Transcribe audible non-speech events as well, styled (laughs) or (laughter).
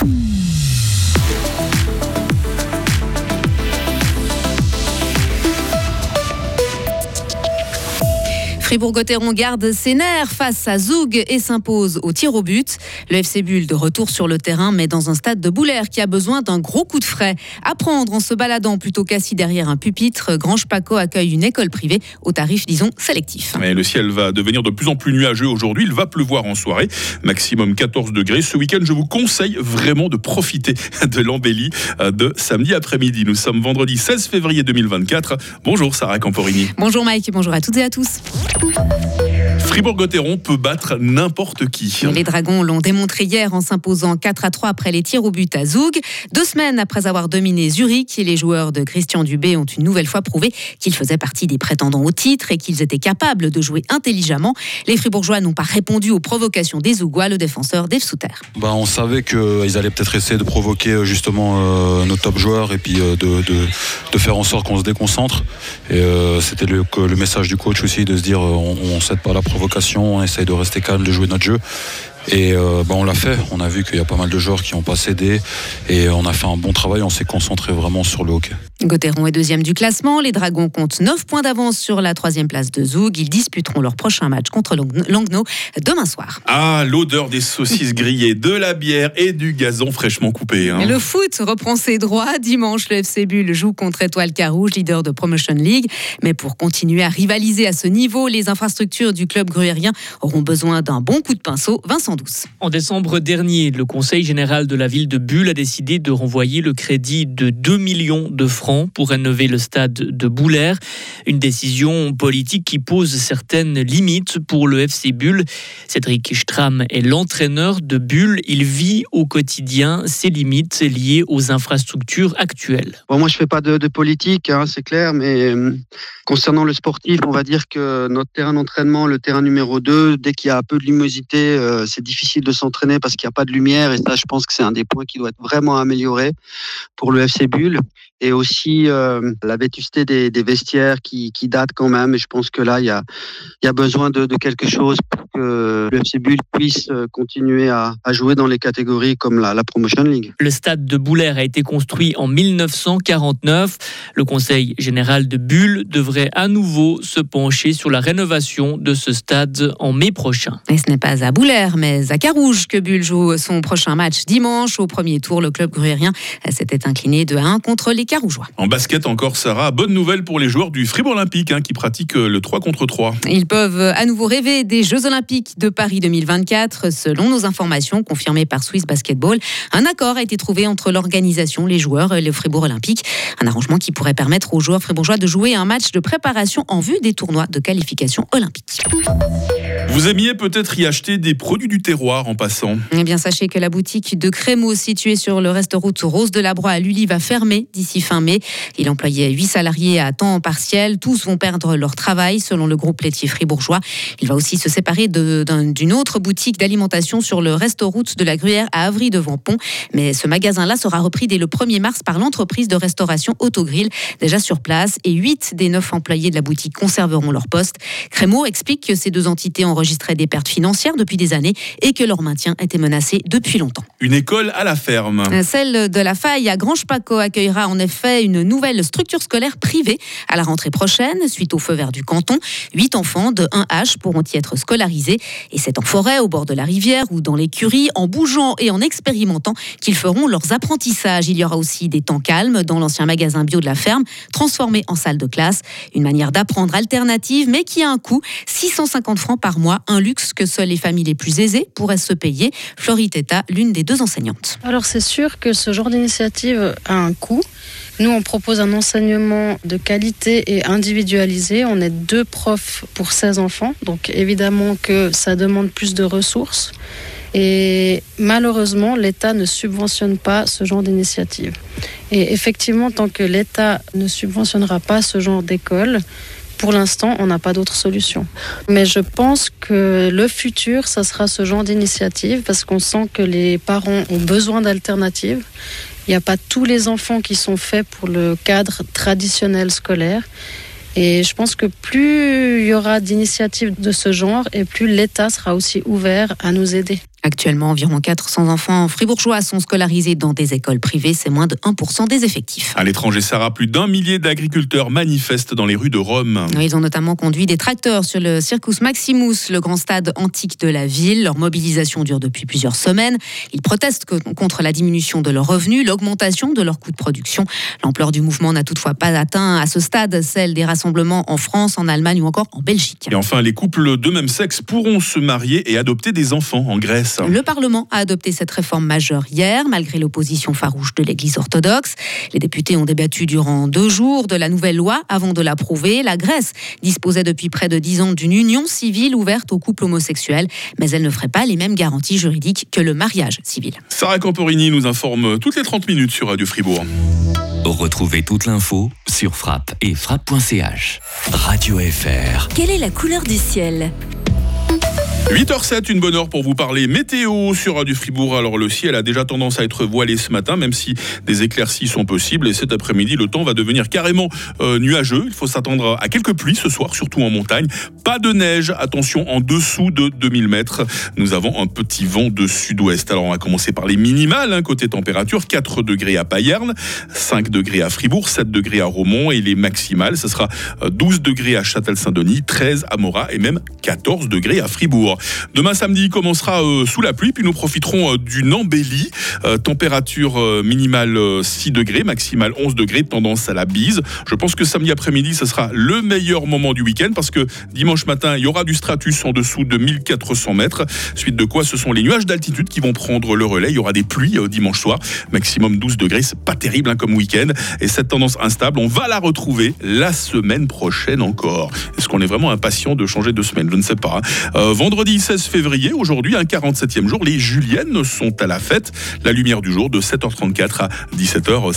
Mm-hmm. Fribourg-Gotteron garde ses nerfs face à Zoug et s'impose au tir au but. Le FC Bull de retour sur le terrain, mais dans un stade de Boulaire qui a besoin d'un gros coup de frais. À prendre en se baladant plutôt qu'assis derrière un pupitre, Grange Paco accueille une école privée au tarif, disons, sélectif. le ciel va devenir de plus en plus nuageux aujourd'hui. Il va pleuvoir en soirée, maximum 14 degrés. Ce week-end, je vous conseille vraiment de profiter (laughs) de l'embellie euh, de samedi après-midi. Nous sommes vendredi 16 février 2024. Bonjour Sarah Camporini. Bonjour Mike, bonjour à toutes et à tous. Thank you. Fribourg-Gotteron peut battre n'importe qui. Les Dragons l'ont démontré hier en s'imposant 4 à 3 après les tirs au but à Zoug. Deux semaines après avoir dominé Zurich, les joueurs de Christian Dubé ont une nouvelle fois prouvé qu'ils faisaient partie des prétendants au titre et qu'ils étaient capables de jouer intelligemment. Les Fribourgeois n'ont pas répondu aux provocations des Zougois, le défenseur Dave Souter. Bah, on savait qu'ils allaient peut-être essayer de provoquer euh, justement euh, nos top joueurs et puis euh, de, de, faire en sorte qu'on se déconcentre. Et c'était le, le, message du coach aussi de se dire on ne cède pas la provocation, on essaye de rester calme, de jouer notre jeu. Et euh, bah, on l'a fait. On a vu qu'il y a pas mal de joueurs qui n'ont pas cédé et on a fait un bon travail. On s'est concentré vraiment sur le hockey. Gauthieron est deuxième du classement. Les Dragons comptent 9 points d'avance sur la troisième place de Zoug. Ils disputeront leur prochain match contre Langnau demain soir. Ah, l'odeur des saucisses grillées, de la bière et du gazon fraîchement coupé. Hein. Le foot reprend ses droits. Dimanche, le FC Bull joue contre Étoile Carouge, leader de Promotion League. Mais pour continuer à rivaliser à ce niveau, les infrastructures du club gruérien auront besoin d'un bon coup de pinceau. Vincent en décembre dernier, le Conseil général de la ville de Bulle a décidé de renvoyer le crédit de 2 millions de francs pour rénover le stade de Boulaire. Une décision politique qui pose certaines limites pour le FC Bulle. Cédric Stram est l'entraîneur de Bulle. Il vit au quotidien ses limites liées aux infrastructures actuelles. Moi, je ne fais pas de, politique, hein, c'est clair, mais euh, concernant le sportif, on va dire que notre terrain d'entraînement, le terrain numéro 2, dès qu'il y a un peu de limosité, euh, c'est difficile de s'entraîner parce qu'il n'y a pas de lumière. Et ça, je pense que c'est un des points qui doit être vraiment amélioré pour le FC Bulle et aussi euh, la vétusté des, vestiaires qui, qui datent quand même. Et je pense que là, il y a, y a besoin de, quelque chose que le FC Bulle puisse euh, continuer à, jouer dans les catégories comme la, la, Promotion League. Le stade de Boulaire a été construit en 1949. Le Conseil général de Bulle devrait à nouveau se pencher sur la rénovation de ce stade en mai prochain. Et ce n'est pas à Boulaire, mais à Carouge que Bulle joue son prochain match dimanche. Au premier tour, le club gruérien s'était incliné de 1 contre les Carougeois. En basket encore, Sarah, bonne nouvelle pour les joueurs du Fribourg Olympique hein, qui pratiquent le 3 contre 3. Ils peuvent à nouveau rêver des Jeux Olympiques de Paris 2024. Selon nos informations confirmées par Swiss Basketball, un accord a été trouvé entre l'organisation, les joueurs et le Fribourg Olympique. Un arrangement qui pourrait permettre aux joueurs fribourgeois de jouer un match de préparation en vue des tournois de qualification olympique. Vous aimiez peut-être y acheter des produits du terroir en passant. Eh bien, sachez que la boutique de Crémeau, située sur le restaurant Rose de la Broye à Lully, va fermer d'ici fin mai. Il employait 8 salariés à temps partiel. Tous vont perdre leur travail, selon le groupe laitier fribourgeois. Il va aussi se séparer d'une autre boutique d'alimentation sur le restaurant de la Gruyère à Avry devant Pont. Mais ce magasin-là sera repris dès le 1er mars par l'entreprise de restauration Autogrill, déjà sur place. Et 8 des 9 employés de la boutique conserveront leur poste. Crémeau explique que ces deux entités ont enregistré des pertes financières depuis des années et que leur maintien était menacé depuis longtemps. Une école à la ferme. Celle de la Faille à Grange-Paco accueillera en effet une nouvelle structure scolaire privée à la rentrée prochaine, suite au feu vert du canton. Huit enfants de 1H pourront y être scolarisés. Et c'est en forêt, au bord de la rivière ou dans l'écurie, en bougeant et en expérimentant qu'ils feront leurs apprentissages. Il y aura aussi des temps calmes dans l'ancien magasin bio de la ferme, transformé en salle de classe. Une manière d'apprendre alternative, mais qui a un coût 650 francs par mois un luxe que seules les familles les plus aisées pourraient se payer. Floritetta, l'une des deux enseignantes. Alors c'est sûr que ce genre d'initiative a un coût. Nous, on propose un enseignement de qualité et individualisé. On est deux profs pour 16 enfants, donc évidemment que ça demande plus de ressources. Et malheureusement, l'État ne subventionne pas ce genre d'initiative. Et effectivement, tant que l'État ne subventionnera pas ce genre d'école, pour l'instant, on n'a pas d'autre solution. Mais je pense que le futur, ça sera ce genre d'initiative parce qu'on sent que les parents ont besoin d'alternatives. Il n'y a pas tous les enfants qui sont faits pour le cadre traditionnel scolaire. Et je pense que plus il y aura d'initiatives de ce genre et plus l'État sera aussi ouvert à nous aider. Actuellement, environ 400 enfants fribourgeois sont scolarisés dans des écoles privées. C'est moins de 1% des effectifs. À l'étranger, Sarah, plus d'un millier d'agriculteurs manifestent dans les rues de Rome. Ils ont notamment conduit des tracteurs sur le Circus Maximus, le grand stade antique de la ville. Leur mobilisation dure depuis plusieurs semaines. Ils protestent contre la diminution de leurs revenus, l'augmentation de leurs coûts de production. L'ampleur du mouvement n'a toutefois pas atteint à ce stade celle des rassemblements en France, en Allemagne ou encore en Belgique. Et enfin, les couples de même sexe pourront se marier et adopter des enfants en Grèce. Le Parlement a adopté cette réforme majeure hier, malgré l'opposition farouche de l'Église orthodoxe. Les députés ont débattu durant deux jours de la nouvelle loi avant de l'approuver. La Grèce disposait depuis près de dix ans d'une union civile ouverte aux couples homosexuels, mais elle ne ferait pas les mêmes garanties juridiques que le mariage civil. Sarah Camporini nous informe toutes les 30 minutes sur Radio Fribourg. Retrouvez toute l'info sur frappe et frappe.ch. Radio FR. Quelle est la couleur du ciel? 8h07, une bonne heure pour vous parler météo sur Radio Fribourg. Alors le ciel a déjà tendance à être voilé ce matin, même si des éclaircies sont possibles. Et cet après-midi, le temps va devenir carrément euh, nuageux. Il faut s'attendre à quelques pluies ce soir, surtout en montagne. Pas de neige, attention, en dessous de 2000 mètres. Nous avons un petit vent de sud-ouest. Alors on va commencer par les minimales. Hein, côté température, 4 degrés à Payerne, 5 degrés à Fribourg, 7 degrés à Romont. Et les maximales, ce sera 12 euh, degrés à Châtel-Saint-Denis, 13 à Morat et même 14 degrés à Fribourg. Demain samedi commencera euh, sous la pluie, puis nous profiterons euh, d'une embellie. Euh, température minimale 6 degrés, maximale 11 degrés, tendance à la bise. Je pense que samedi après-midi, ce sera le meilleur moment du week-end parce que dimanche matin, il y aura du stratus en dessous de 1400 mètres. Suite de quoi, ce sont les nuages d'altitude qui vont prendre le relais. Il y aura des pluies dimanche soir, maximum 12 degrés. C'est pas terrible hein, comme week-end. Et cette tendance instable, on va la retrouver la semaine prochaine encore. Est-ce qu'on est vraiment impatient de changer de semaine? Je ne sais pas. Hein. vendredi 16 février, aujourd'hui, un 47e jour, les Juliennes sont à la fête. La lumière du jour de 7h34 à 17h.